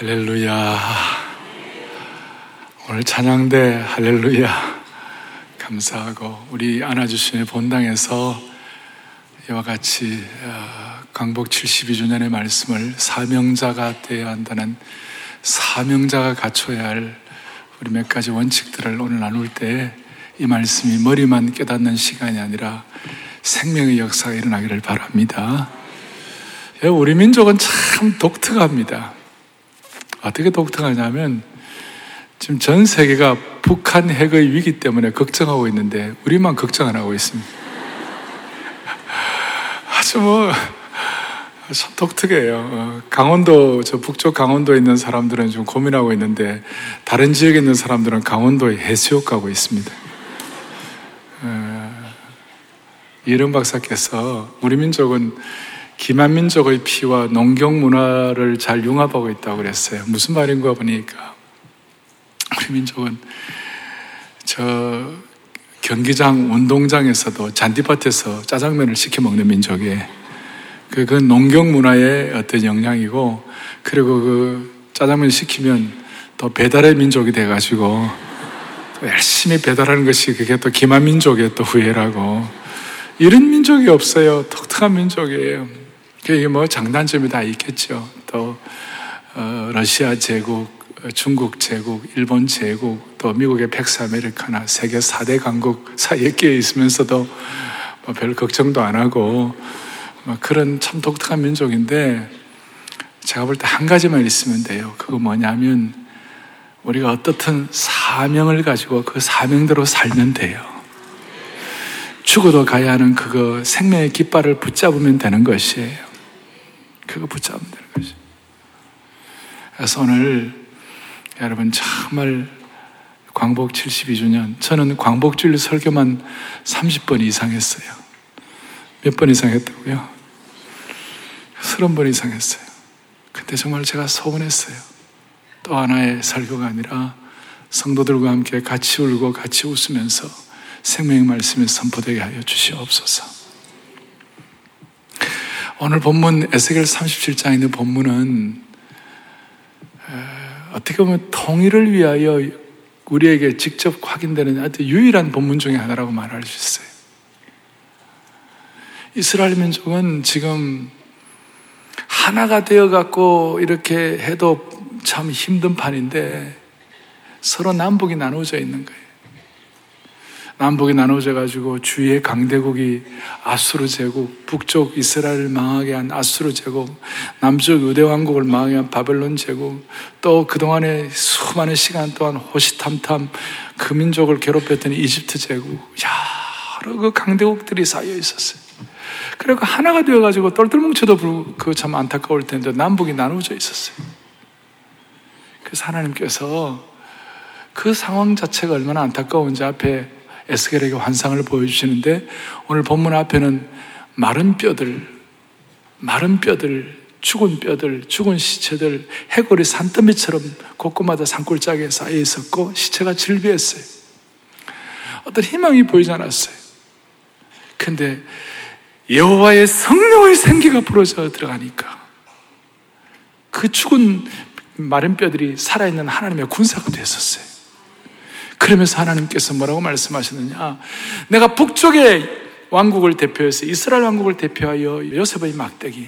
할렐루야. 오늘 찬양대 할렐루야. 감사하고 우리 안아주신의 본당에서 이와 같이 어, 광복 72주년의 말씀을 사명자가 되어야 한다는 사명자가 갖춰야 할 우리 몇 가지 원칙들을 오늘 나눌 때 이 말씀이 머리만 깨닫는 시간이 아니라 생명의 역사가 일어나기를 바랍니다. 예, 우리 민족은 참 독특합니다. 어떻게 독특하냐면 지금 전 세계가 북한 핵의 위기 때문에 걱정하고 있는데 우리만 걱정 안 하고 있습니다. 아주 뭐, 참 독특해요. 어, 강원도, 저 북쪽 강원도에 있는 사람들은 좀 고민하고 있는데 다른 지역에 있는 사람들은 강원도에 해수욕 가고 있습니다. 어, 이런 박사께서 우리 민족은 기만 민족의 피와 농경 문화를 잘 융합하고 있다고 그랬어요. 무슨 말인가 보니까 우리 민족은 저 경기장 운동장에서도 잔디밭에서 짜장면을 시켜 먹는 민족이에요. 그, 그 농경 문화의 어떤 영향이고 그리고 그 짜장면 시키면 또 배달의 민족이 돼가지고 열심히 배달하는 것이 그게 또 기만 민족의 또 후예라고 이런 민족이 없어요. 독특한 민족이에요. 그게 뭐 장단점이 다 있겠죠. 또 어, 러시아 제국, 중국 제국, 일본 제국, 또 미국의 팩스 아메리카나 세계 4대 강국 사이에 끼어 있으면서도 뭐 별 걱정도 안 하고 뭐 그런 참 독특한 민족인데 제가 볼 때 한 가지만 있으면 돼요. 그거 뭐냐면 우리가 어떻든 사명을 가지고 그 사명대로 살면 돼요. 죽어도 가야 하는 그거 생명의 깃발을 붙잡으면 되는 것이에요. 그거 붙잡으면 되는 것이에요. 그래서 오늘 여러분 정말 광복 72주년 저는 광복주일 설교만 30번 이상 했어요. 몇 번 이상 했다고요? 30번 이상 했어요. 근데 정말 제가 서운했어요. 또 하나의 설교가 아니라 성도들과 함께 같이 울고 같이 웃으면서 생명의 말씀이 선포되게 하여 주시옵소서. 오늘 본문 에스겔 37장에 있는 본문은 어떻게 보면 통일을 위하여 우리에게 직접 확인되는 아주 유일한 본문 중에 하나라고 말할 수 있어요. 이스라엘 민족은 지금 하나가 되어 갖고 이렇게 해도 참 힘든 판인데 서로 남북이 나누어져 있는 거예요. 남북이 나누어져 가지고 주위의 강대국이 아수르 제국, 북쪽 이스라엘을 망하게 한 아수르 제국, 남쪽 유대 왕국을 망하게 한 바벨론 제국, 또 그동안에 수많은 시간 동안 호시탐탐 그 민족을 괴롭혔던 이집트 제국, 여러 그 강대국들이 쌓여 있었어요. 그리고 하나가 되어 가지고 똘똘 뭉쳐도 그 참 안타까울 텐데 남북이 나누어져 있었어요. 그래서 하나님께서 그 상황 자체가 얼마나 안타까운지 앞에 에스겔에게 환상을 보여주시는데 오늘 본문 앞에는 마른 뼈들, 마른 뼈들, 죽은 뼈들, 죽은 시체들, 해골이 산더미처럼 곳곳마다 산골짜기에 쌓여 있었고 시체가 질비했어요. 어떤 희망이 보이지 않았어요. 근데 여호와의 성령의 생기가 불어져 들어가니까 그 죽은 마른 뼈들이 살아있는 하나님의 군사가 됐었어요. 그러면서 하나님께서 뭐라고 말씀하시느냐? 내가 북쪽의 왕국을 대표해서 이스라엘 왕국을 대표하여 요셉의 막대기,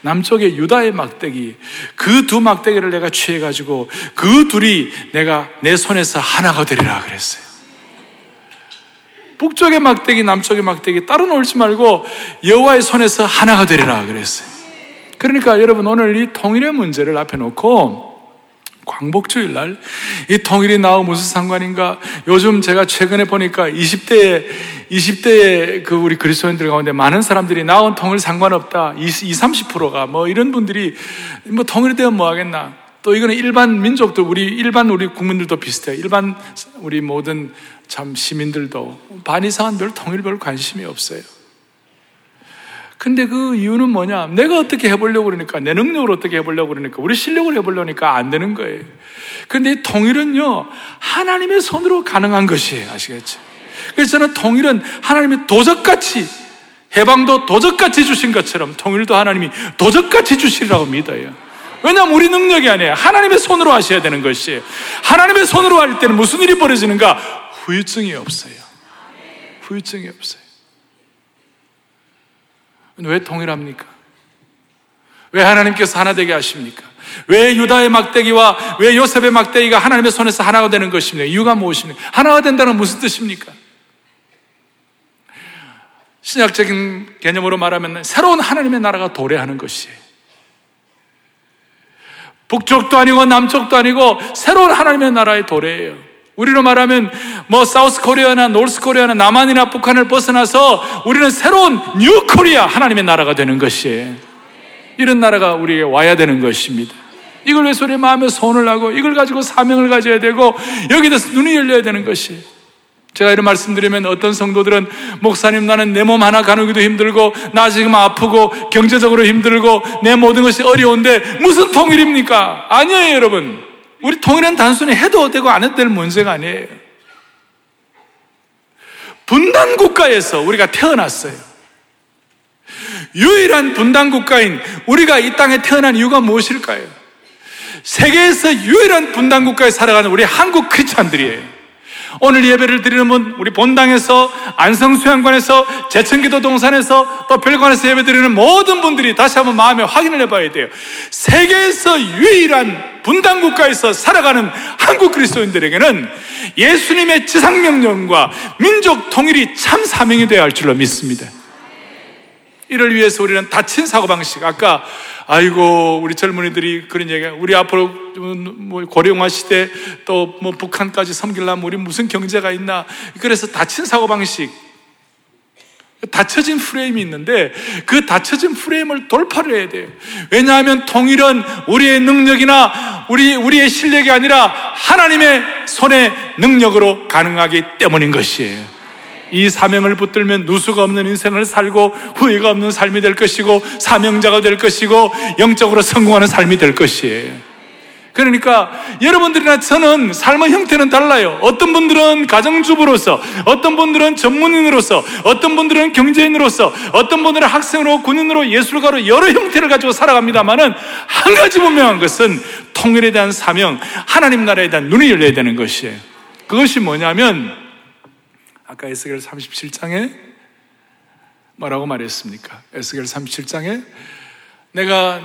남쪽의 유다의 막대기, 그 두 막대기를 내가 취해가지고 그 둘이 내가 내 손에서 하나가 되리라 그랬어요. 북쪽의 막대기, 남쪽의 막대기 따로 놀지 말고 여호와의 손에서 하나가 되리라 그랬어요. 그러니까 여러분 오늘 이 통일의 문제를 앞에 놓고 광복주일 날 이 통일이 나와 무슨 상관인가? 요즘 제가 최근에 보니까 20대에 20대에 그 우리 그리스도인들 가운데 많은 사람들이 나온 통일 상관없다. 20, 30%가 뭐 이런 분들이 뭐 통일이 되면 뭐 하겠나? 또 이거는 일반 민족들 우리 일반 우리 국민들도 비슷해요. 일반 우리 모든 참 시민들도 반 이상은 별 통일 별 관심이 없어요. 근데 그 이유는 뭐냐? 내가 어떻게 해보려고 그러니까, 내 능력으로 어떻게 해보려고 그러니까, 우리 실력을 해보려니까 안 되는 거예요. 근데 이 통일은요, 하나님의 손으로 가능한 것이에요. 아시겠죠? 그래서 저는 통일은 하나님이 도적같이, 해방도 도적같이 주신 것처럼 통일도 하나님이 도적같이 주시리라고 믿어요. 왜냐하면 우리 능력이 아니에요. 하나님의 손으로 하셔야 되는 것이에요. 하나님의 손으로 할 때는 무슨 일이 벌어지는가? 후유증이 없어요. 후유증이 없어요. 왜 통일합니까? 왜 하나님께서 하나 되게 하십니까? 왜 유다의 막대기와 왜 요셉의 막대기가 하나님의 손에서 하나가 되는 것입니까? 이유가 무엇입니까? 하나가 된다는 무슨 뜻입니까? 신약적인 개념으로 말하면 새로운 하나님의 나라가 도래하는 것이에요. 북쪽도 아니고 남쪽도 아니고 새로운 하나님의 나라의 도래예요. 우리로 말하면 뭐 South Korea나 North Korea나 남한이나 북한을 벗어나서 우리는 새로운 new Korea 하나님의 나라가 되는 것이에요. 이런 나라가 우리에게 와야 되는 것입니다. 이걸 위해서 우리 마음에 손을 하고 이걸 가지고 사명을 가져야 되고 여기에 대해서 눈이 열려야 되는 것이에요. 제가 이런 말씀드리면 어떤 성도들은 목사님 나는 내 몸 하나 가누기도 힘들고 나 지금 아프고 경제적으로 힘들고 내 모든 것이 어려운데 무슨 통일입니까? 아니에요 여러분 우리 통일은 단순히 해도 되고 안 해도 될 문제가 아니에요. 분단 국가에서 우리가 태어났어요. 유일한 분단 국가인 우리가 이 땅에 태어난 이유가 무엇일까요? 세계에서 유일한 분단 국가에 살아가는 우리 한국 크리스찬들이에요 오늘 예배를 드리는 분, 우리 본당에서, 안성수양관에서, 제천기도 동산에서, 또 별관에서 예배 드리는 모든 분들이 다시 한번 마음에 확인을 해봐야 돼요. 세계에서 유일한 분당국가에서 살아가는 한국 그리스도인들에게는 예수님의 지상명령과 민족 통일이 참 사명이 되어야 할 줄로 믿습니다. 이를 위해서 우리는 다친 사고방식, 아까 아이고 우리 젊은이들이 그런 얘기 우리 앞으로 뭐 고령화 시대 또 뭐 북한까지 섬기려면 우리 무슨 경제가 있나 그래서 닫힌 사고 방식 닫혀진 프레임이 있는데 그 닫혀진 프레임을 돌파를 해야 돼요. 왜냐하면 통일은 우리의 능력이나 우리 우리의 실력이 아니라 하나님의 손의 능력으로 가능하기 때문인 것이에요. 이 사명을 붙들면 누수가 없는 인생을 살고 후회가 없는 삶이 될 것이고 사명자가 될 것이고 영적으로 성공하는 삶이 될 것이에요. 그러니까 여러분들이나 저는 삶의 형태는 달라요. 어떤 분들은 가정주부로서, 어떤 분들은 전문인으로서, 어떤 분들은 경제인으로서, 어떤 분들은 학생으로, 군인으로, 예술가로 여러 형태를 가지고 살아갑니다만은 한 가지 분명한 것은 통일에 대한 사명, 하나님 나라에 대한 눈이 열려야 되는 것이에요. 그것이 뭐냐면 아까 에스겔 37장에 뭐라고 말했습니까? 에스겔 37장에 내가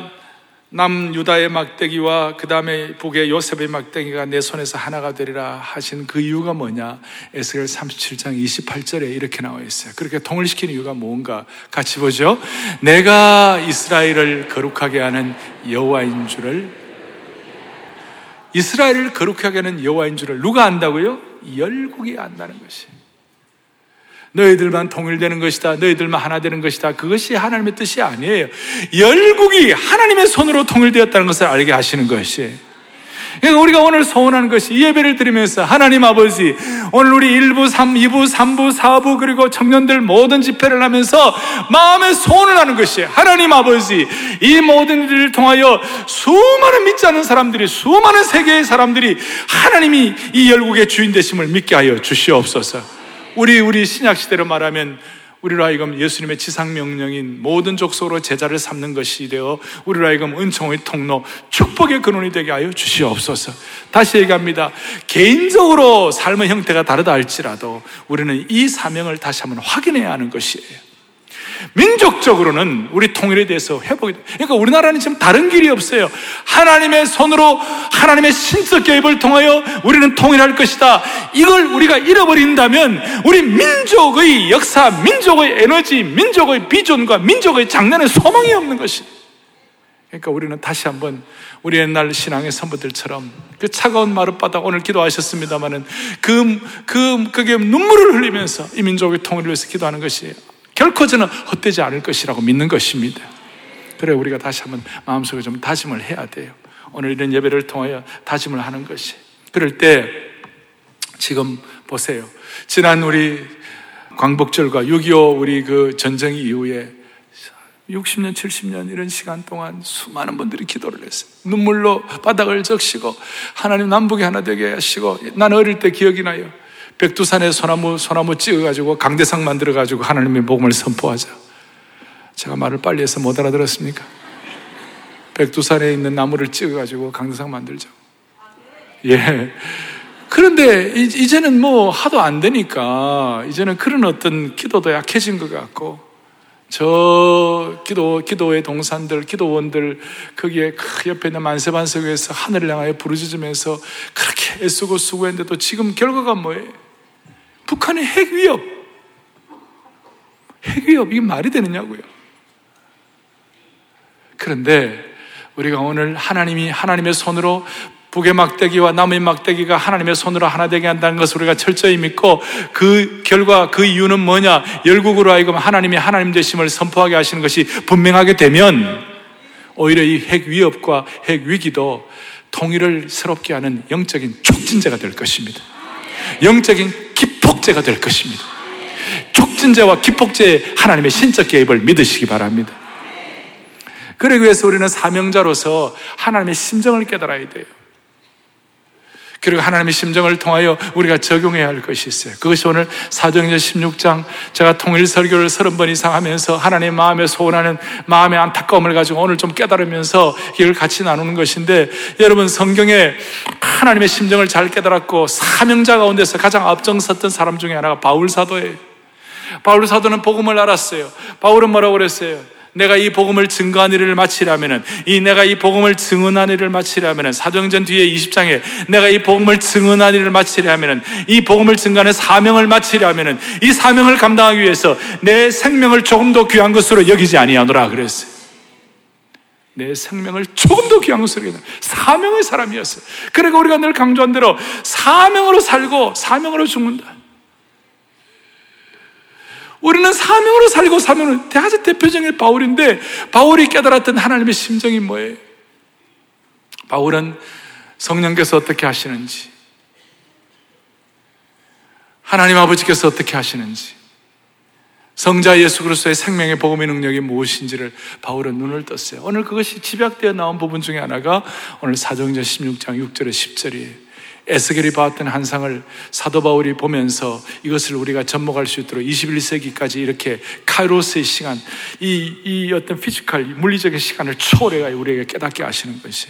남 유다의 막대기와 그 다음에 북의 요셉의 막대기가 내 손에서 하나가 되리라 하신 그 이유가 뭐냐? 에스겔 37장 28절에 이렇게 나와 있어요. 그렇게 통일시키는 이유가 뭔가 같이 보죠. 내가 이스라엘을 거룩하게 하는 여호와인 줄을 이스라엘을 거룩하게 하는 여호와인 줄을 누가 안다고요? 열국이 안다는 것이. 너희들만 통일되는 것이다. 너희들만 하나 되는 것이다. 그것이 하나님의 뜻이 아니에요. 열국이 하나님의 손으로 통일되었다는 것을 알게 하시는 것이에요. 그러니까 우리가 오늘 소원하는 것이 이 예배를 드리면서 하나님 아버지 오늘 우리 1부, 3, 2부, 3부, 4부 그리고 청년들 모든 집회를 하면서 마음의 소원을 하는 것이 하나님 아버지 이 모든 일을 통하여 수많은 믿지 않는 사람들이 수많은 세계의 사람들이 하나님이 이 열국의 주인 되심을 믿게 하여 주시옵소서. 우리 우리 신약 시대로 말하면 우리로 하여금 예수님의 지상 명령인 모든 족속으로 제자를 삼는 것이 되어 우리로 하여금 은총의 통로, 축복의 근원이 되게 하여 주시옵소서. 다시 얘기합니다. 개인적으로 삶의 형태가 다르다 할지라도 우리는 이 사명을 다시 한번 확인해야 하는 것이에요. 민족적으로는 우리 통일에 대해서 회복이 돼. 그러니까 우리나라는 지금 다른 길이 없어요. 하나님의 손으로 하나님의 신적 개입을 통하여 우리는 통일할 것이다. 이걸 우리가 잃어버린다면 우리 민족의 역사, 민족의 에너지, 민족의 비전과 민족의 장난에 소망이 없는 것이. 그러니까 우리는 다시 한번 우리 옛날 신앙의 선부들처럼 그 차가운 마룻바닥 오늘 기도하셨습니다마는 그, 그, 그게 눈물을 흘리면서 이 민족의 통일을 위해서 기도하는 것이에요. 결코 저는 헛되지 않을 것이라고 믿는 것입니다. 그래 우리가 다시 한번 마음속에 좀 다짐을 해야 돼요. 오늘 이런 예배를 통하여 다짐을 하는 것이. 그럴 때 지금 보세요. 지난 우리 광복절과 6.25 우리 그 전쟁 이후에 60년, 70년 이런 시간 동안 수많은 분들이 기도를 했어요. 눈물로 바닥을 적시고 하나님 남북이 하나 되게 하시고 난 어릴 때 기억이 나요. 백두산에 소나무, 소나무 찍어가지고 강대상 만들어가지고 하나님의 복음을 선포하자. 제가 말을 빨리 해서 못 알아들었습니까? 백두산에 있는 나무를 찍어가지고 강도상 만들자. 예. 그런데 이제는 뭐 하도 안 되니까 이제는 그런 어떤 기도도 약해진 것 같고 저 기도, 기도의 동산들, 기도원들, 거기에 그 옆에 있는 만세반석 위에서 하늘을 향하여 부르짖으면서 그렇게 애쓰고 수고했는데도 지금 결과가 뭐예요? 북한의 핵 위협. 핵 위협, 이게 말이 되느냐고요. 그런데 우리가 오늘 하나님이 하나님의 손으로 북의 막대기와 남의 막대기가 하나님의 손으로 하나 되게 한다는 것을 우리가 철저히 믿고 그 결과 그 이유는 뭐냐? 열국으로 하여금 하나님이 하나님 되심을 선포하게 하시는 것이 분명하게 되면 오히려 이 핵 위협과 핵 위기도 통일을 새롭게 하는 영적인 촉진제가 될 것입니다. 영적인 기폭제가 될 것입니다. 촉진제와 기폭제의 하나님의 신적 개입을 믿으시기 바랍니다. 그러기 위해서 우리는 사명자로서 하나님의 심정을 깨달아야 돼요. 그리고 하나님의 심정을 통하여 우리가 적용해야 할 것이 있어요. 그것이 오늘 사도행전 16장 제가 통일 설교를 30번 이상 하면서 하나님 마음에 소원하는 마음의 안타까움을 가지고 오늘 좀 깨달으면서 이걸 같이 나누는 것인데 여러분 성경에 하나님의 심정을 잘 깨달았고 사명자 가운데서 가장 앞장섰던 사람 중에 하나가 바울 사도예요. 바울 사도는 복음을 알았어요. 바울은 뭐라고 그랬어요? 내가 이 복음을 증거한 일을 마치려면은 이 내가 이 복음을 증언한 일을 마치려면은 사도행전 뒤에 20장에 내가 이 복음을 증언한 일을 마치려면은 이 복음을 증거하는 사명을 마치려면은 이 사명을 감당하기 위해서 내 생명을 조금 더 귀한 것으로 여기지 아니하노라 그랬어요. 내 생명을 조금 더 귀한 것으로 여기다. 사명의 사람이었어요. 그러니까 우리가 늘 강조한 대로 사명으로 살고 사명으로 죽는다. 우리는 사명으로 살고 사명으로 아주 대표적인 바울인데 바울이 깨달았던 하나님의 심정이 뭐예요? 바울은 성령께서 어떻게 하시는지 하나님 아버지께서 어떻게 하시는지 성자 예수 그리스도의 생명의 복음의 능력이 무엇인지를 바울은 눈을 떴어요. 오늘 그것이 집약되어 나온 부분 중에 하나가 오늘 사도행전 16장 6절에 10절이에요. 에스겔이 봤던 환상을 사도 바울이 보면서 이것을 우리가 접목할 수 있도록 21세기까지 이렇게 카이로스의 시간, 이, 이 어떤 physical, 물리적인 시간을 초월해 우리에게 깨닫게 하시는 것이.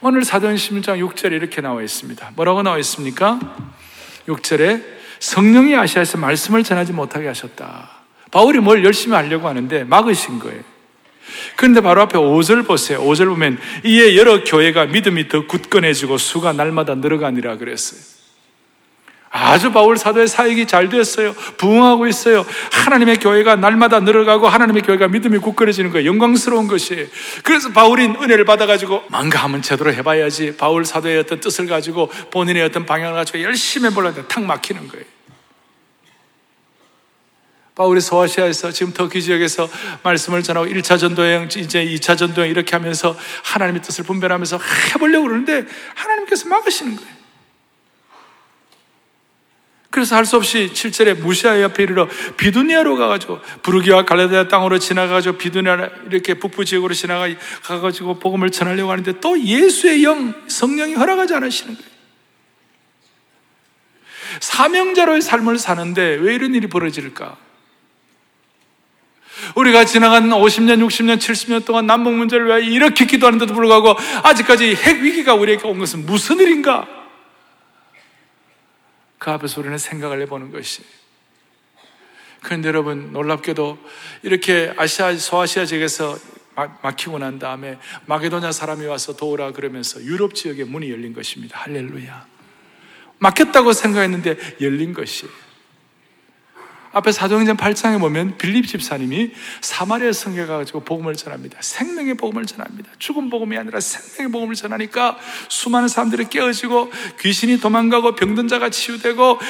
오늘 사도행 16장 6절에 이렇게 나와 있습니다. 뭐라고 나와 있습니까? 6절에 성령이 아시아에서 말씀을 전하지 못하게 하셨다. 바울이 뭘 열심히 하려고 하는데 막으신 거예요. 그런데 바로 앞에 5절 보세요. 5절 보면 이에 여러 교회가 믿음이 더 굳건해지고 수가 날마다 늘어가니라 그랬어요. 아주 바울 사도의 사역이 잘 됐어요. 부흥하고 있어요. 하나님의 교회가 날마다 늘어가고 하나님의 교회가 믿음이 굳건해지는 거예요. 영광스러운 것이에요. 그래서 바울이 은혜를 받아가지고 뭔가 하면 제대로 해봐야지. 바울 사도의 어떤 뜻을 가지고 본인의 어떤 방향을 가지고 열심히 해보려는데 탁 막히는 거예요. 바울이 소아시아에서 지금 터키 지역에서 말씀을 전하고 1차 전도 여행, 이제 2차 전도 여행 이렇게 하면서 하나님의 뜻을 분별하면서 해보려고 그러는데 하나님께서 막으시는 거예요. 그래서 할 수 없이 7절에 무시아 옆에 이르러 비두니아로 가가지고 부르기와 갈라디아 땅으로 지나가가지고 비두니아 이렇게 북부 지역으로 지나가가지고 복음을 전하려고 하는데 또 예수의 영, 성령이 허락하지 않으시는 거예요. 사명자로의 삶을 사는데 왜 이런 일이 벌어질까? 우리가 지나간 50년, 60년, 70년 동안 남북 문제를 왜 이렇게 기도하는데도 불구하고 아직까지 핵 위기가 우리에게 온 것은 무슨 일인가? 그 앞에서 우리는 생각을 해보는 것이. 그런데 여러분, 놀랍게도 이렇게 아시아, 소아시아 지역에서 막히고 난 다음에 마게도냐 사람이 와서 도우라 그러면서 유럽 지역에 문이 열린 것입니다. 할렐루야. 막혔다고 생각했는데 열린 것이에요. 앞에 사도행전 8장에 보면 빌립 집사님이 사마리아 성에 가가지고 복음을 전합니다. 생명의 복음을 전합니다. 죽은 복음이 아니라 생명의 복음을 전하니까 수많은 사람들이 깨어지고 귀신이 도망가고 병든 자가 치유되고 막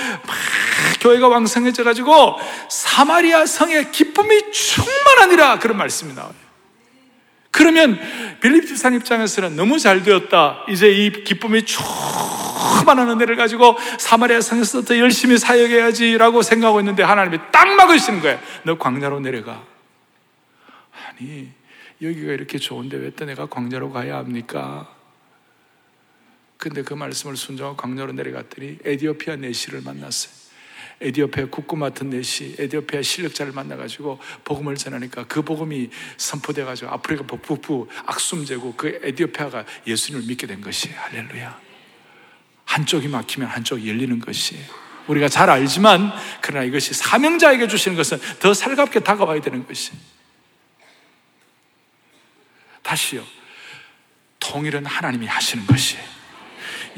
교회가 왕성해져가지고 사마리아 성에 기쁨이 충만하니라 그런 말씀이 나와요. 그러면 빌립 집사님 입장에서는 너무 잘 되었다. 이제 이 기쁨이 충만한 은혜를 가지고 사마리아 성에서 더 열심히 사역해야지라고 생각하고 있는데 하나님이 딱 막으시는 거예요. 너 광야로 내려가. 아니, 여기가 이렇게 좋은데 왜 또 내가 광야로 가야 합니까? 근데 그 말씀을 순종하고 광야로 내려갔더니 에디오피아 내시를 만났어요. 에디오피아 국고 맡은 넷이 에디오피아 실력자를 만나가지고 복음을 전하니까 그 복음이 선포돼가지고 아프리카 북부 악숨제고 그 에디오피아가 예수님을 믿게 된 것이 할렐루야. 한쪽이 막히면 한쪽이 열리는 것이 우리가 잘 알지만 그러나 이것이 사명자에게 주시는 것은 더 살갑게 다가와야 되는 것이 다시요. 통일은 하나님이 하시는 것이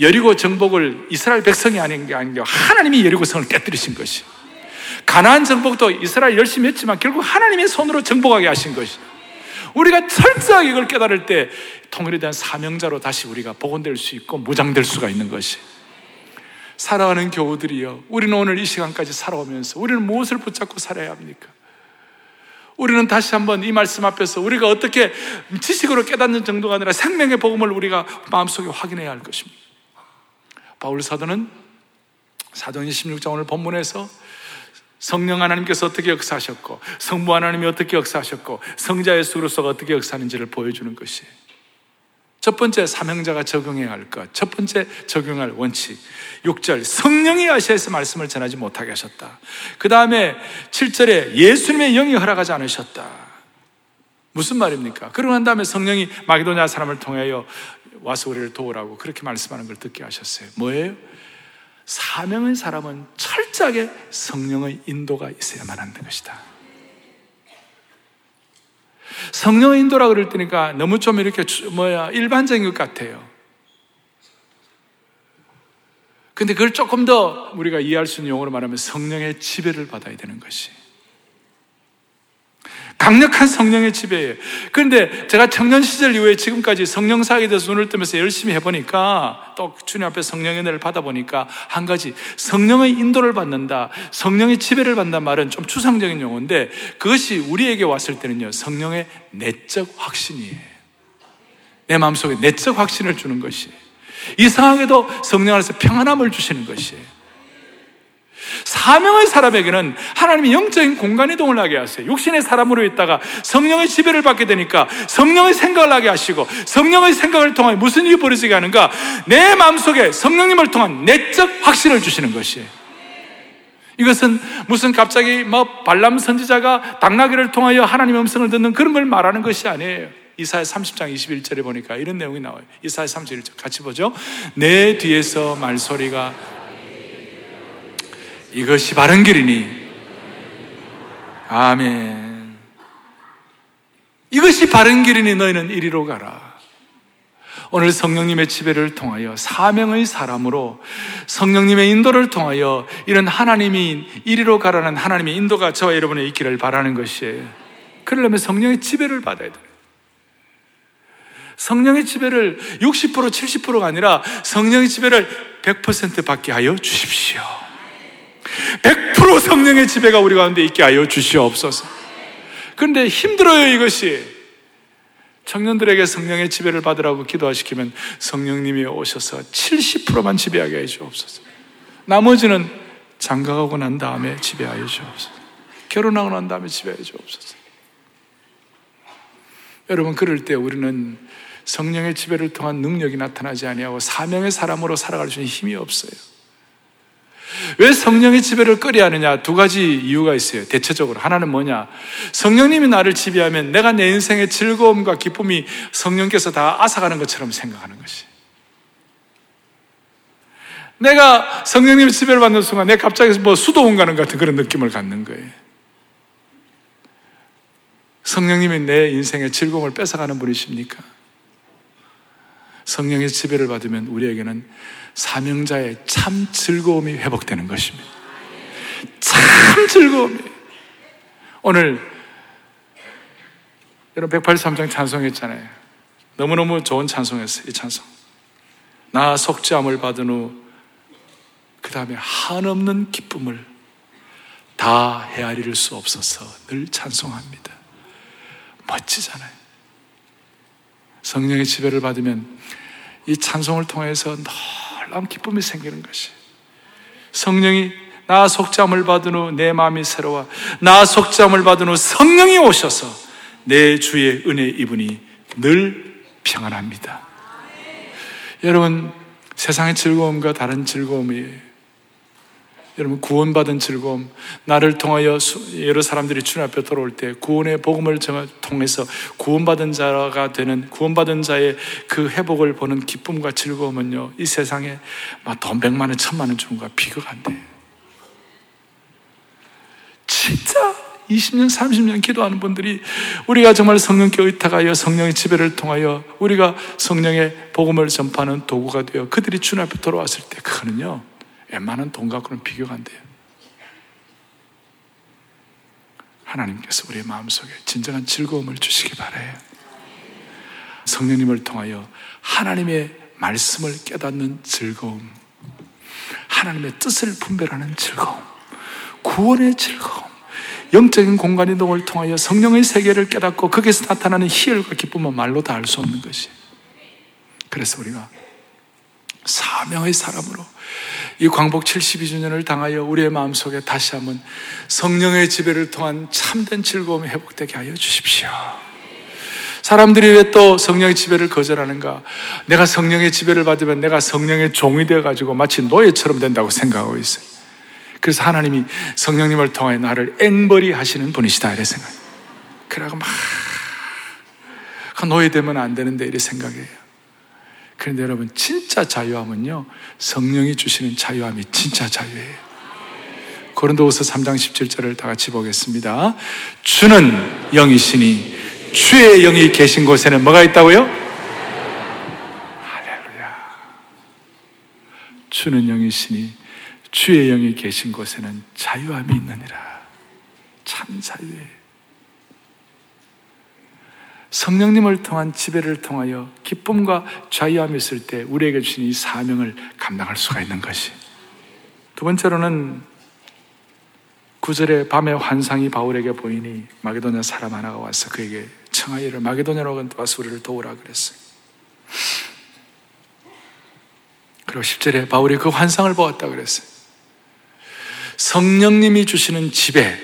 여리고 정복을 이스라엘 백성이 아닌 게 아니고 하나님이 여리고성을 깨뜨리신 것이 가나안 정복도 이스라엘 열심히 했지만 결국 하나님의 손으로 정복하게 하신 것이 우리가 철저하게 이걸 깨달을 때 통일에 대한 사명자로 다시 우리가 복원될 수 있고 무장될 수가 있는 것이 살아가는 교우들이요 우리는 오늘 이 시간까지 살아오면서 우리는 무엇을 붙잡고 살아야 합니까? 우리는 다시 한번 이 말씀 앞에서 우리가 어떻게 지식으로 깨닫는 정도가 아니라 생명의 복음을 우리가 마음속에 확인해야 할 것입니다. 바울 사도는 사도행 16장 오늘 본문에서 성령 하나님께서 어떻게 역사하셨고 성부 하나님이 어떻게 역사하셨고 성자 예수 그리스도가 어떻게 역사하는지를 보여주는 것이에요. 첫 번째 사명자가 적용해야 할 것. 첫 번째 적용할 원칙. 6절 성령이 아시아에서 말씀을 전하지 못하게 하셨다. 그 다음에 7절에 예수님의 영이 허락하지 않으셨다. 무슨 말입니까? 그러고 난 다음에 성령이 마게도냐 사람을 통하여 와서 우리를 도우라고 그렇게 말씀하는 걸 듣게 하셨어요. 뭐예요? 사명의 사람은 철저하게 성령의 인도가 있어야만 하는 것이다. 성령의 인도라 그럴 때니까 너무 좀 이렇게 뭐야 일반적인 것 같아요. 근데 그걸 조금 더 우리가 이해할 수 있는 용어로 말하면 성령의 지배를 받아야 되는 것이. 강력한 성령의 지배예요. 그런데 제가 청년 시절 이후에 지금까지 성령 사역에 대해서 눈을 뜨면서 열심히 해보니까 또 주님 앞에 성령의 은혜를 받아보니까 한 가지 성령의 인도를 받는다, 성령의 지배를 받는다 말은 좀 추상적인 용어인데 그것이 우리에게 왔을 때는요 성령의 내적 확신이에요. 내 마음속에 내적 확신을 주는 것이 이상하게도 성령 안에서 평안함을 주시는 것이에요. 사명의 사람에게는 하나님이 영적인 공간 이동을 하게 하세요. 육신의 사람으로 있다가 성령의 지배를 받게 되니까 성령의 생각을 하게 하시고 성령의 생각을 통해 무슨 일이 벌어지게 하는가? 내 마음속에 성령님을 통한 내적 확신을 주시는 것이에요. 이것은 무슨 갑자기 뭐 발람 선지자가 당나귀를 통하여 하나님의 음성을 듣는 그런 걸 말하는 것이 아니에요. 이사야 30장 21절에 보니까 이런 내용이 나와요. 이사야 31절 같이 보죠. 내 뒤에서 말소리가 이것이 바른 길이니. 아멘. 이것이 바른 길이니 너희는 이리로 가라. 오늘 성령님의 지배를 통하여 사명의 사람으로 성령님의 인도를 통하여 이런 하나님이 이리로 가라는 하나님의 인도가 저와 여러분의 있기를 바라는 것이에요. 그러려면 성령의 지배를 받아야 돼요. 성령의 지배를 60% 70%가 아니라 성령의 지배를 100% 받게 하여 주십시오. 100% 성령의 지배가 우리 가운데 있게 하여 주시옵소서. 그런데 힘들어요, 이것이. 청년들에게 성령의 지배를 받으라고 기도하시키면 성령님이 오셔서 70%만 지배하게 해 주옵소서. 나머지는 장가가고 난 다음에 지배하여 주옵소서. 결혼하고 난 다음에 지배하여 주옵소서. 여러분, 그럴 때 우리는 성령의 지배를 통한 능력이 나타나지 아니하고 사명의 사람으로 살아갈 수 있는 힘이 없어요. 왜 성령의 지배를 꺼려 하느냐? 두 가지 이유가 있어요. 대체적으로. 하나는 뭐냐? 성령님이 나를 지배하면 내가 내 인생의 즐거움과 기쁨이 성령께서 다 앗아가는 것처럼 생각하는 것이. 내가 성령님의 지배를 받는 순간 내가 갑자기 뭐 수도원 가는 같은 그런 느낌을 갖는 거예요. 성령님이 내 인생의 즐거움을 뺏어가는 분이십니까? 성령의 지배를 받으면 우리에게는 사명자의 참 즐거움이 회복되는 것입니다. 참 즐거움이. 오늘 여러분 183장 찬송했잖아요. 너무너무 좋은 찬송이었어요. 이 찬송. 나 속죄함을 받은 후 그 다음에 한없는 기쁨을 다 헤아릴 수 없어서 늘 찬송합니다. 멋지잖아요. 성령의 지배를 받으면 이 찬송을 통해서 놀라운 기쁨이 생기는 것이. 성령이 나 속잠을 받은 후 내 마음이 새로워. 나 속잠을 받은 후 성령이 오셔서 내 주의 은혜 이분이 늘 평안합니다. 여러분, 세상의 즐거움과 다른 즐거움이에요. 여러분 구원받은 즐거움, 나를 통하여 여러 사람들이 주님 앞에 돌아올 때 구원의 복음을 통해서 구원받은 자가 되는 구원받은 자의 그 회복을 보는 기쁨과 즐거움은요 이 세상에 막돈 백만 원, 천만 원 주는 거와 비교가 안 돼. 진짜 20년, 30년 기도하는 분들이 우리가 정말 성령께 의탁하여 성령의 지배를 통하여 우리가 성령의 복음을 전파하는 도구가 되어 그들이 주님 앞에 돌아왔을 때 그거는요 웬만한 돈 갖고는 비교가 안 돼요. 하나님께서 우리의 마음속에 진정한 즐거움을 주시기 바래요. 성령님을 통하여 하나님의 말씀을 깨닫는 즐거움, 하나님의 뜻을 분별하는 즐거움, 구원의 즐거움, 영적인 공간 이동을 통하여 성령의 세계를 깨닫고 거기서 나타나는 희열과 기쁨은 말로 다 알 수 없는 것이. 그래서 우리가 사명의 사람으로 이 광복 72주년을 당하여 우리의 마음속에 다시 한번 성령의 지배를 통한 참된 즐거움이 회복되게 하여 주십시오. 사람들이 왜 또 성령의 지배를 거절하는가? 내가 성령의 지배를 받으면 내가 성령의 종이 되어가지고 마치 노예처럼 된다고 생각하고 있어요. 그래서 하나님이 성령님을 통해 나를 앵벌이 하시는 분이시다. 이래 생각해요. 그러고 막, 노예되면 안 되는데 이래 생각해요. 그런데 여러분, 진짜 자유함은요, 성령이 주시는 자유함이 진짜 자유예요. 고린도후서 3장 17절을 다 같이 보겠습니다. 주는 영이시니 주의 영이 계신 곳에는 뭐가 있다고요? 할렐루야. 주는 영이시니 주의 영이 계신 곳에는 자유함이 있느니라. 참 자유해. 성령님을 통한 지배를 통하여 기쁨과 자유함이 있을 때 우리에게 주신 이 사명을 감당할 수가 있는 것이. 두 번째로는 구절에 밤에 환상이 바울에게 보이니 마게도냐 사람 하나가 와서 그에게 청하이를 마게도냐로 와서 우리를 도우라 그랬어요. 그리고 10절에 바울이 그 환상을 보았다 그랬어요. 성령님이 주시는 지배.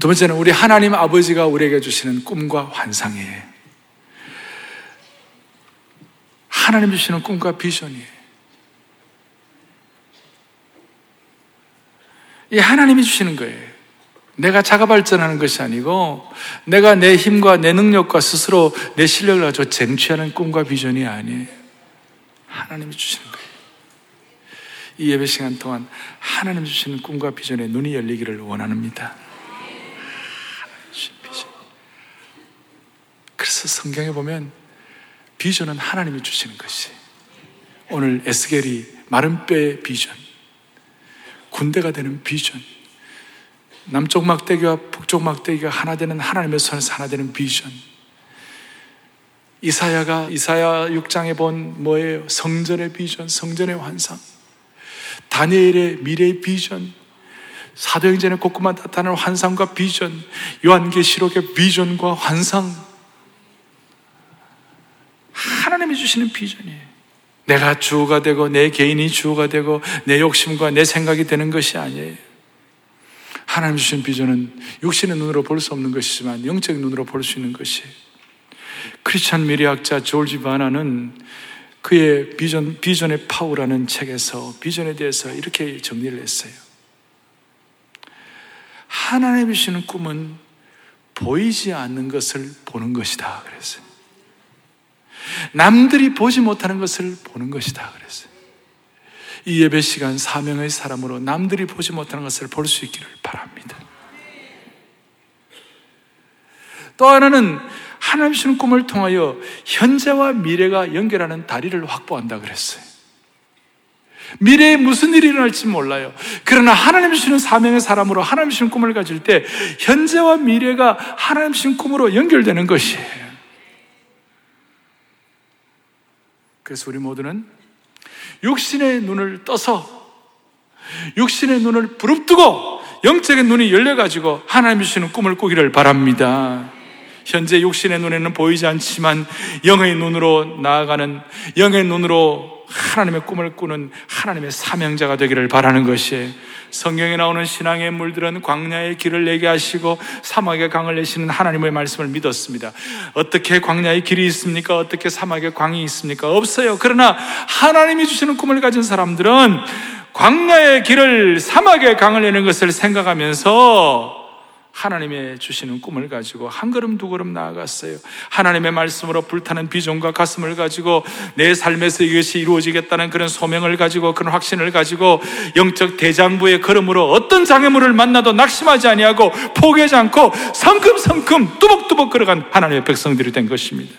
두 번째는 우리 하나님 아버지가 우리에게 주시는 꿈과 환상이에요. 하나님 주시는 꿈과 비전이에요. 이 하나님이 주시는 거예요. 내가 자가 발전하는 것이 아니고 내가 내 힘과 내 능력과 스스로 내 실력을 가지고 쟁취하는 꿈과 비전이 아니에요. 하나님이 주시는 거예요. 이 예배 시간 동안 하나님 주시는 꿈과 비전에 눈이 열리기를 원합니다. 그래서 성경에 보면 비전은 하나님이 주시는 것이. 오늘 에스겔이 마른 뼈의 비전, 군대가 되는 비전, 남쪽 막대기와 북쪽 막대기가 하나 되는 하나님의 손에서 하나 되는 비전. 이사야가 이사야 6장에 본 뭐예요? 성전의 비전, 성전의 환상. 다니엘의 미래의 비전, 사도행전의 곳곳만 나타나는 환상과 비전, 요한계시록의 비전과 환상, 하나님이 주시는 비전이에요. 내가 주가 되고 내 개인이 주가 되고 내 욕심과 내 생각이 되는 것이 아니에요. 하나님 주신 비전은 육신의 눈으로 볼 수 없는 것이지만 영적인 눈으로 볼 수 있는 것이 크리스찬 미래학자 조지 바나는 그의 비전, 비전의 파워라는 책에서 비전에 대해서 이렇게 정리를 했어요. 하나님이 주시는 꿈은 보이지 않는 것을 보는 것이다. 그랬어요. 남들이 보지 못하는 것을 보는 것이다. 그랬어요. 이 예배 시간 사명의 사람으로 남들이 보지 못하는 것을 볼 수 있기를 바랍니다. 또 하나는 하나님 주는 꿈을 통하여 현재와 미래가 연결하는 다리를 확보한다 그랬어요. 미래에 무슨 일이 일어날지 몰라요. 그러나 하나님 주시는 사명의 사람으로 하나님 주시는 꿈을 가질 때 현재와 미래가 하나님 주시는 꿈으로 연결되는 것이에요. 그래서 우리 모두는 육신의 눈을 떠서 육신의 눈을 부릅뜨고 영적인 눈이 열려가지고 하나님 주시는 꿈을 꾸기를 바랍니다. 현재 육신의 눈에는 보이지 않지만 영의 눈으로 나아가는 영의 눈으로 하나님의 꿈을 꾸는 하나님의 사명자가 되기를 바라는 것이 성경에 나오는 신앙의 물들은 광야의 길을 내게 하시고 사막의 강을 내시는 하나님의 말씀을 믿었습니다. 어떻게 광야의 길이 있습니까? 어떻게 사막의 광이 있습니까? 없어요. 그러나 하나님이 주시는 꿈을 가진 사람들은 광야의 길을 사막의 강을 내는 것을 생각하면서 하나님의 주시는 꿈을 가지고 한 걸음 두 걸음 나아갔어요. 하나님의 말씀으로 불타는 비전과 가슴을 가지고 내 삶에서 이것이 이루어지겠다는 그런 소명을 가지고 그런 확신을 가지고 영적 대장부의 걸음으로 어떤 장애물을 만나도 낙심하지 아니하고 포기하지 않고 성큼성큼 뚜벅뚜벅 걸어간 하나님의 백성들이 된 것입니다.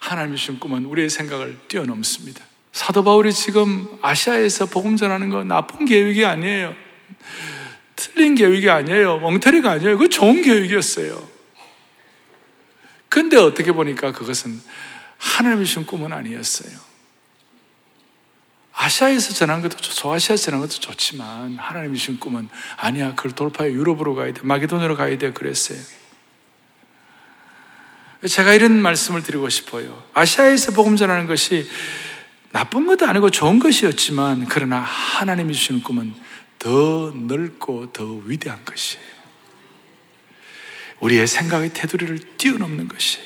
하나님의 주신 꿈은 우리의 생각을 뛰어넘습니다. 사도 바울이 지금 아시아에서 복음 전하는 건 나쁜 계획이 아니에요. 틀린 계획이 아니에요. 멍터리가 아니에요. 그 좋은 계획이었어요. 근데 어떻게 보니까 그것은 하나님이 주신 꿈은 아니었어요. 아시아에서 전한 것도 소아시아에서 전한 것도 좋지만 하나님이 주신 꿈은 아니야. 그걸 돌파해 유럽으로 가야 돼. 마게도니아로 가야 돼. 그랬어요. 제가 이런 말씀을 드리고 싶어요. 아시아에서 복음 전하는 것이 나쁜 것도 아니고 좋은 것이었지만 그러나 하나님이 주시는 꿈은 더 넓고 더 위대한 것이에요. 우리의 생각의 테두리를 뛰어넘는 것이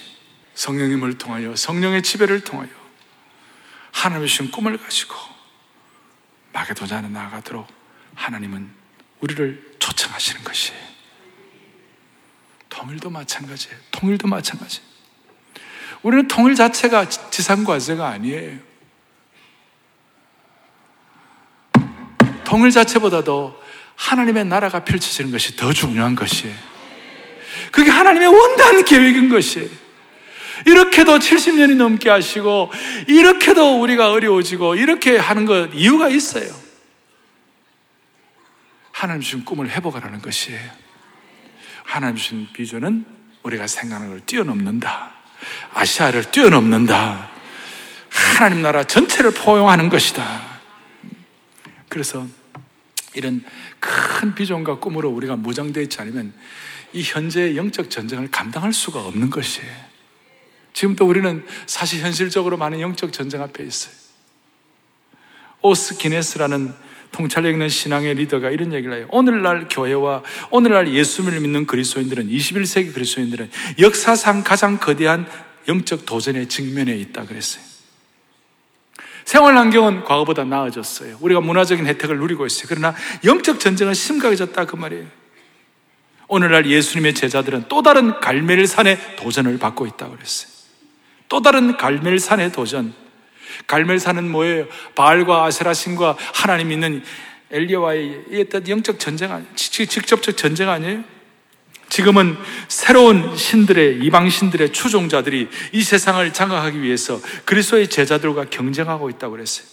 성령님을 통하여 성령의 지배를 통하여 하나님의 주신 꿈을 가지고 마게도자는 나아가도록 하나님은 우리를 초청하시는 것이에요. 통일도 마찬가지예요. 통일도 마찬가지. 우리는 통일 자체가 지상 과제가 아니에요. 통일 자체보다도 하나님의 나라가 펼쳐지는 것이 더 중요한 것이에요. 그게 하나님의 원단 계획인 것이에요. 이렇게도 70년이 넘게 하시고, 이렇게도 우리가 어려워지고, 이렇게 하는 것, 이유가 있어요. 하나님 주신 꿈을 회복하라는 것이에요. 하나님 주신 비전은 우리가 생각하는 걸 뛰어넘는다. 아시아를 뛰어넘는다. 하나님 나라 전체를 포용하는 것이다. 그래서 이런 큰 비전과 꿈으로 우리가 무장되어 있지 않으면 이 현재의 영적 전쟁을 감당할 수가 없는 것이에요. 지금도 우리는 사실 현실적으로 많은 영적 전쟁 앞에 있어요. 오스 기네스라는 통찰력 있는 신앙의 리더가 이런 얘기를 해요. 오늘날 교회와 오늘날 예수를 믿는 그리스도인들은 21세기 그리스도인들은 역사상 가장 거대한 영적 도전의 직면에 있다 그랬어요. 생활 환경은 과거보다 나아졌어요. 우리가 문화적인 혜택을 누리고 있어요. 그러나 영적 전쟁은 심각해졌다 그 말이에요. 오늘날 예수님의 제자들은 또 다른 갈멜산의 도전을 받고 있다고 그랬어요. 또 다른 갈멜산의 도전. 갈멜산은 뭐예요? 바알과 아세라 신과 하나님 있는 엘리와의 영적 전쟁 아니에요? 직접적 전쟁 아니에요? 지금은 새로운 신들의 이방 신들의 추종자들이 이 세상을 장악하기 위해서 그리스도의 제자들과 경쟁하고 있다고 그랬어요.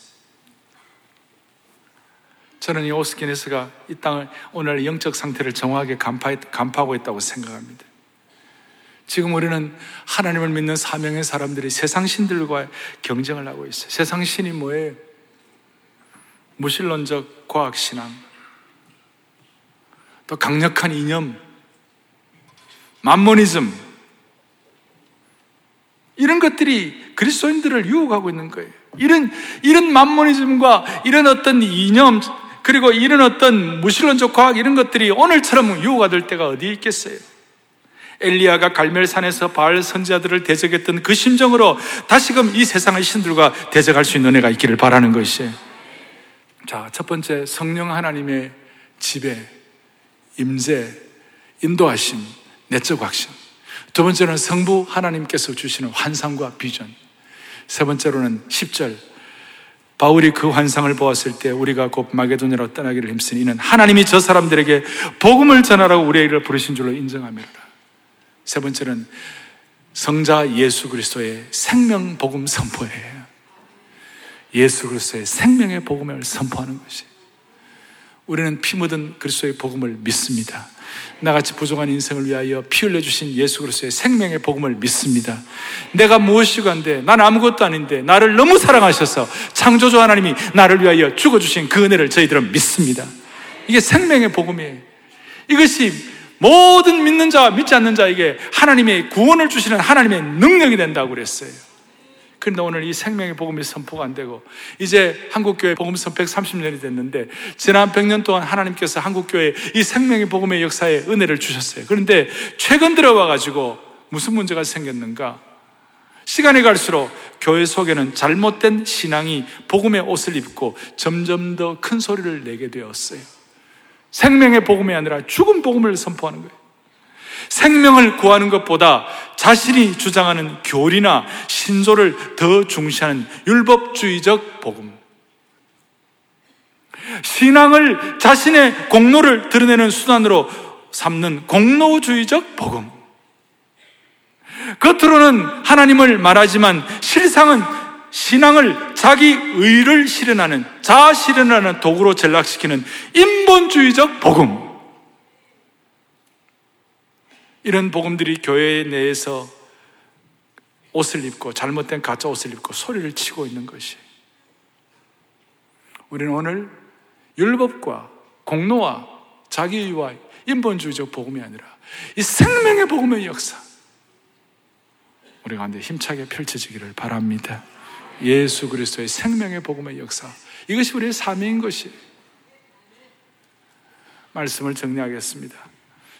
저는 이 오스키네스가 이 땅을 오늘 영적 상태를 정확하게 간파, 간파하고 있다고 생각합니다. 지금 우리는 하나님을 믿는 사명의 사람들이 세상 신들과 경쟁을 하고 있어요. 세상 신이 뭐예요? 무신론적 과학 신앙, 또 강력한 이념, 만모니즘 이런 것들이 그리스도인들을 유혹하고 있는 거예요. 이런 이런 만모니즘과 이런 어떤 이념 그리고 이런 어떤 무신론적 과학 이런 것들이 오늘처럼 유혹가 될 때가 어디 있겠어요? 엘리야가 갈멜산에서 바알 선지자들을 대적했던 그 심정으로 다시금 이 세상의 신들과 대적할 수 있는 은혜가 있기를 바라는 것이에요. 자, 첫 번째 성령 하나님의 지배, 임재, 인도하심. 내적 확신. 두 번째는 성부 하나님께서 주시는 환상과 비전. 세 번째로는 10절. 바울이 그 환상을 보았을 때 우리가 곧 마게도니로 떠나기를 힘쓰니 이는 하나님이 저 사람들에게 복음을 전하라고 우리에게 부르신 줄로 인정하미라. 세 번째는 성자 예수 그리스도의 생명 복음 선포예요. 예수 그리스도의 생명의 복음을 선포하는 것이. 우리는 피 묻은 그리스도의 복음을 믿습니다. 나같이 부족한 인생을 위하여 피 흘려주신 예수 그리스도의 생명의 복음을 믿습니다. 내가 무엇이간데 난 아무것도 아닌데 나를 너무 사랑하셔서 창조주 하나님이 나를 위하여 죽어주신 그 은혜를 저희들은 믿습니다. 이게 생명의 복음이에요. 이것이 모든 믿는 자와 믿지 않는 자에게 하나님의 구원을 주시는 하나님의 능력이 된다고 그랬어요. 그런데 오늘 이 생명의 복음이 선포가 안 되고 이제 한국교회 복음 선포 30년이 됐는데 지난 100년 동안 하나님께서 한국교회 이 생명의 복음의 역사에 은혜를 주셨어요. 그런데 최근 들어와 가지고 무슨 문제가 생겼는가? 시간이 갈수록 교회 속에는 잘못된 신앙이 복음의 옷을 입고 점점 더 큰 소리를 내게 되었어요. 생명의 복음이 아니라 죽은 복음을 선포하는 거예요. 생명을 구하는 것보다 자신이 주장하는 교리나 신조를 더 중시하는 율법주의적 복음. 신앙을 자신의 공로를 드러내는 수단으로 삼는 공로주의적 복음. 겉으로는 하나님을 말하지만 실상은 신앙을 자기 의를 실현하는 자아 실현하는 도구로 전락시키는 인본주의적 복음. 이런 복음들이 교회 내에서 옷을 입고 잘못된 가짜 옷을 입고 소리를 치고 있는 것이 우리는 오늘 율법과 공로와 자기의와 인본주의적 복음이 아니라 이 생명의 복음의 역사 우리 가운데 힘차게 펼쳐지기를 바랍니다. 예수 그리스도의 생명의 복음의 역사 이것이 우리의 사명인 것이 말씀을 정리하겠습니다.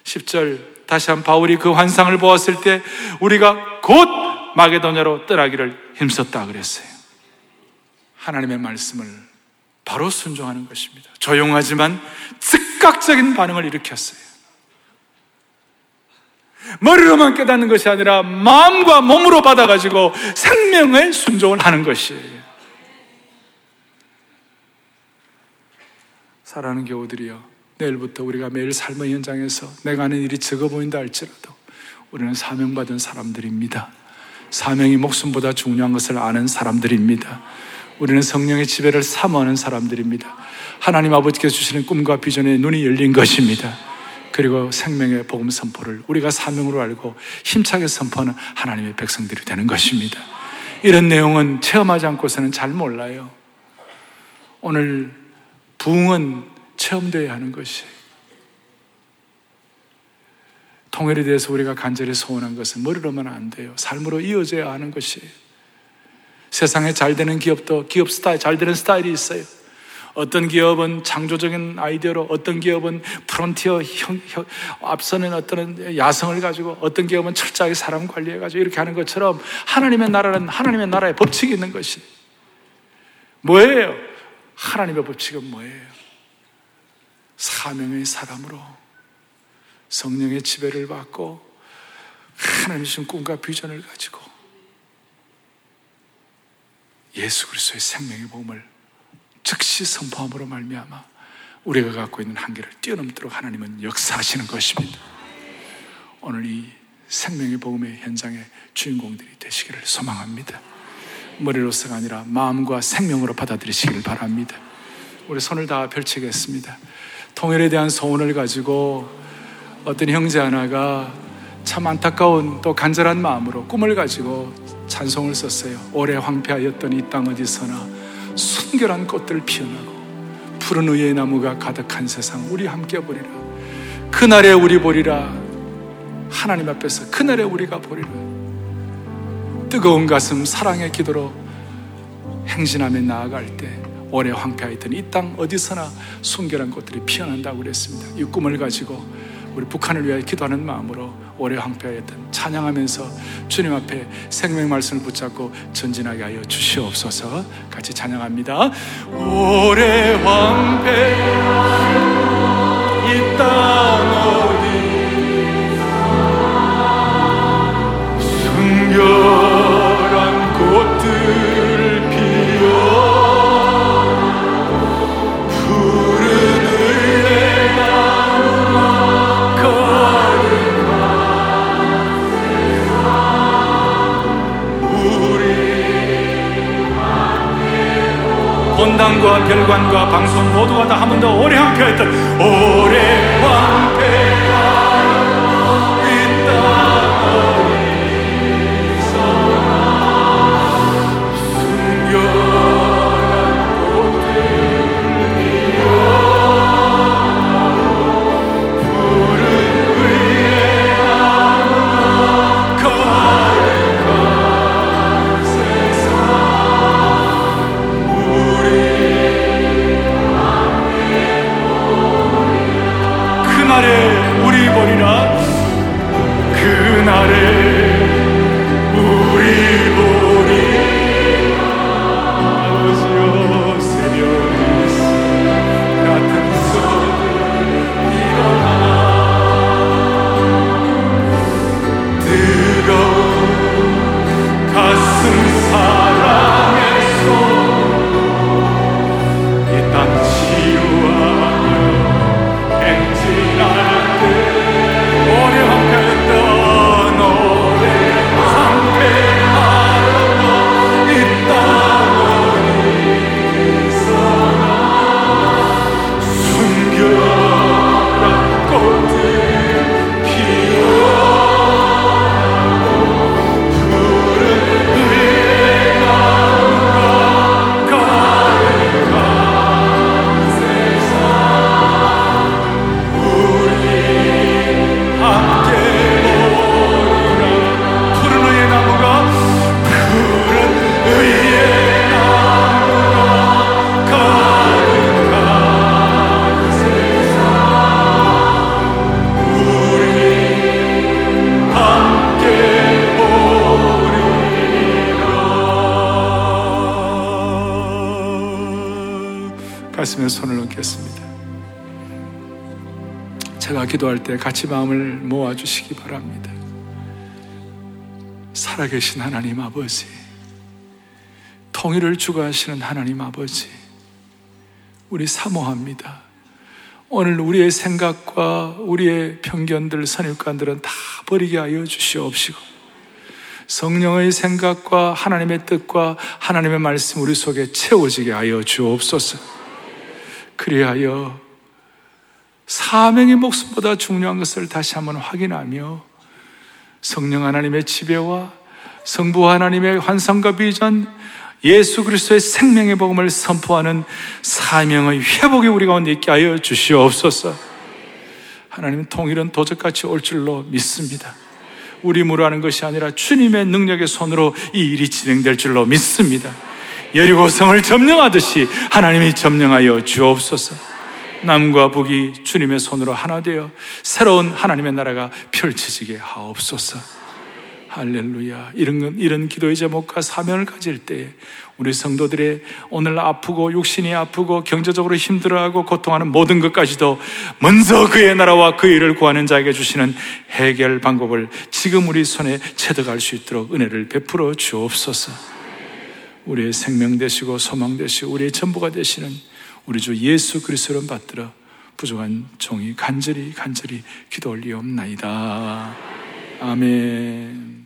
10절 다시 한 바울이 그 환상을 보았을 때 우리가 곧 마게도냐로 떠나기를 힘썼다 그랬어요. 하나님의 말씀을 바로 순종하는 것입니다. 조용하지만 즉각적인 반응을 일으켰어요. 머리로만 깨닫는 것이 아니라 마음과 몸으로 받아가지고 생명의 순종을 하는 것이에요. 사랑하는 교우들이여, 내일부터 우리가 매일 삶의 현장에서 내가 하는 일이 적어 보인다 할지라도 우리는 사명받은 사람들입니다. 사명이 목숨보다 중요한 것을 아는 사람들입니다. 우리는 성령의 지배를 사모하는 사람들입니다. 하나님 아버지께서 주시는 꿈과 비전에 눈이 열린 것입니다. 그리고 생명의 복음 선포를 우리가 사명으로 알고 힘차게 선포하는 하나님의 백성들이 되는 것입니다. 이런 내용은 체험하지 않고서는 잘 몰라요. 오늘 부흥은 체험되어야 하는 것이 통일에 대해서 우리가 간절히 소원한 것은 머리로만 안 돼요. 삶으로 이어져야 하는 것이 세상에 잘 되는 기업도 기업 스타일, 잘 되는 스타일이 있어요. 어떤 기업은 창조적인 아이디어로, 어떤 기업은 프론티어 형, 형, 앞서는 어떤 야성을 가지고, 어떤 기업은 철저하게 사람 관리해가지고 이렇게 하는 것처럼 하나님의 나라는 하나님의 나라의 법칙이 있는 것이 뭐예요? 하나님의 법칙은 뭐예요? 사명의 사람으로 성령의 지배를 받고 하나님 주신 꿈과 비전을 가지고 예수 그리스도의 생명의 복음을 즉시 선포함으로 말미암아 우리가 갖고 있는 한계를 뛰어넘도록 하나님은 역사하시는 것입니다. 오늘 이 생명의 복음의 현장의 주인공들이 되시기를 소망합니다. 머리로서가 아니라 마음과 생명으로 받아들이시기를 바랍니다. 우리 손을 다 펼치겠습니다. 통일에 대한 소원을 가지고 어떤 형제 하나가 참 안타까운 또 간절한 마음으로 꿈을 가지고 찬송을 썼어요. 오래 황폐하였던 이 땅 어디서나 순결한 꽃들 피어나고 푸른 의의 나무가 가득한 세상 우리 함께 보리라. 그날에 우리 보리라. 하나님 앞에서 그날에 우리가 보리라. 뜨거운 가슴 사랑의 기도로 행진하며 나아갈 때 오래 황폐하였던 이 땅 어디서나 순결한 꽃들이 피어난다고 그랬습니다. 이 꿈을 가지고 우리 북한을 위하여 기도하는 마음으로 오래 황폐하였던 찬양하면서 주님 앞에 생명 말씀을 붙잡고 전진하게 하여 주시옵소서 같이 찬양합니다. 오래 황폐한 이땅 본당과 별관과 방송 모두가 다 한 번 더 오래 함께했던 오래 기도할 때 같이 마음을 모아주시기 바랍니다. 살아계신 하나님 아버지, 통일을 주관하시는 하나님 아버지, 우리 사모합니다. 오늘 우리의 생각과 우리의 편견들, 선입관들은 다 버리게 하여 주시옵시고, 성령의 생각과 하나님의 뜻과 하나님의 말씀 우리 속에 채워지게 하여 주옵소서. 그리하여 사명의 목숨보다 중요한 것을 다시 한번 확인하며 성령 하나님의 지배와 성부 하나님의 환상과 비전, 예수 그리스도의 생명의 복음을 선포하는 사명의 회복이 우리 가운데 있게 하여 주시옵소서. 하나님 통일은 도적같이 올 줄로 믿습니다. 우리 힘으로 하는 것이 아니라 주님의 능력의 손으로 이 일이 진행될 줄로 믿습니다. 여리고성을 점령하듯이 하나님이 점령하여 주옵소서. 남과 북이 주님의 손으로 하나 되어 새로운 하나님의 나라가 펼쳐지게 하옵소서. 할렐루야. 이런, 이런 기도의 제목과 사명을 가질 때 우리 성도들의 오늘 아프고 육신이 아프고 경제적으로 힘들어하고 고통하는 모든 것까지도 먼저 그의 나라와 그 일을 구하는 자에게 주시는 해결 방법을 지금 우리 손에 채득할 수 있도록 은혜를 베풀어 주옵소서. 우리의 생명 되시고 소망 되시고 우리의 전부가 되시는 우리 주 예수 그리스도를 받들어 부족한 종이 간절히 간절히 기도 올리옵나이다. 아멘.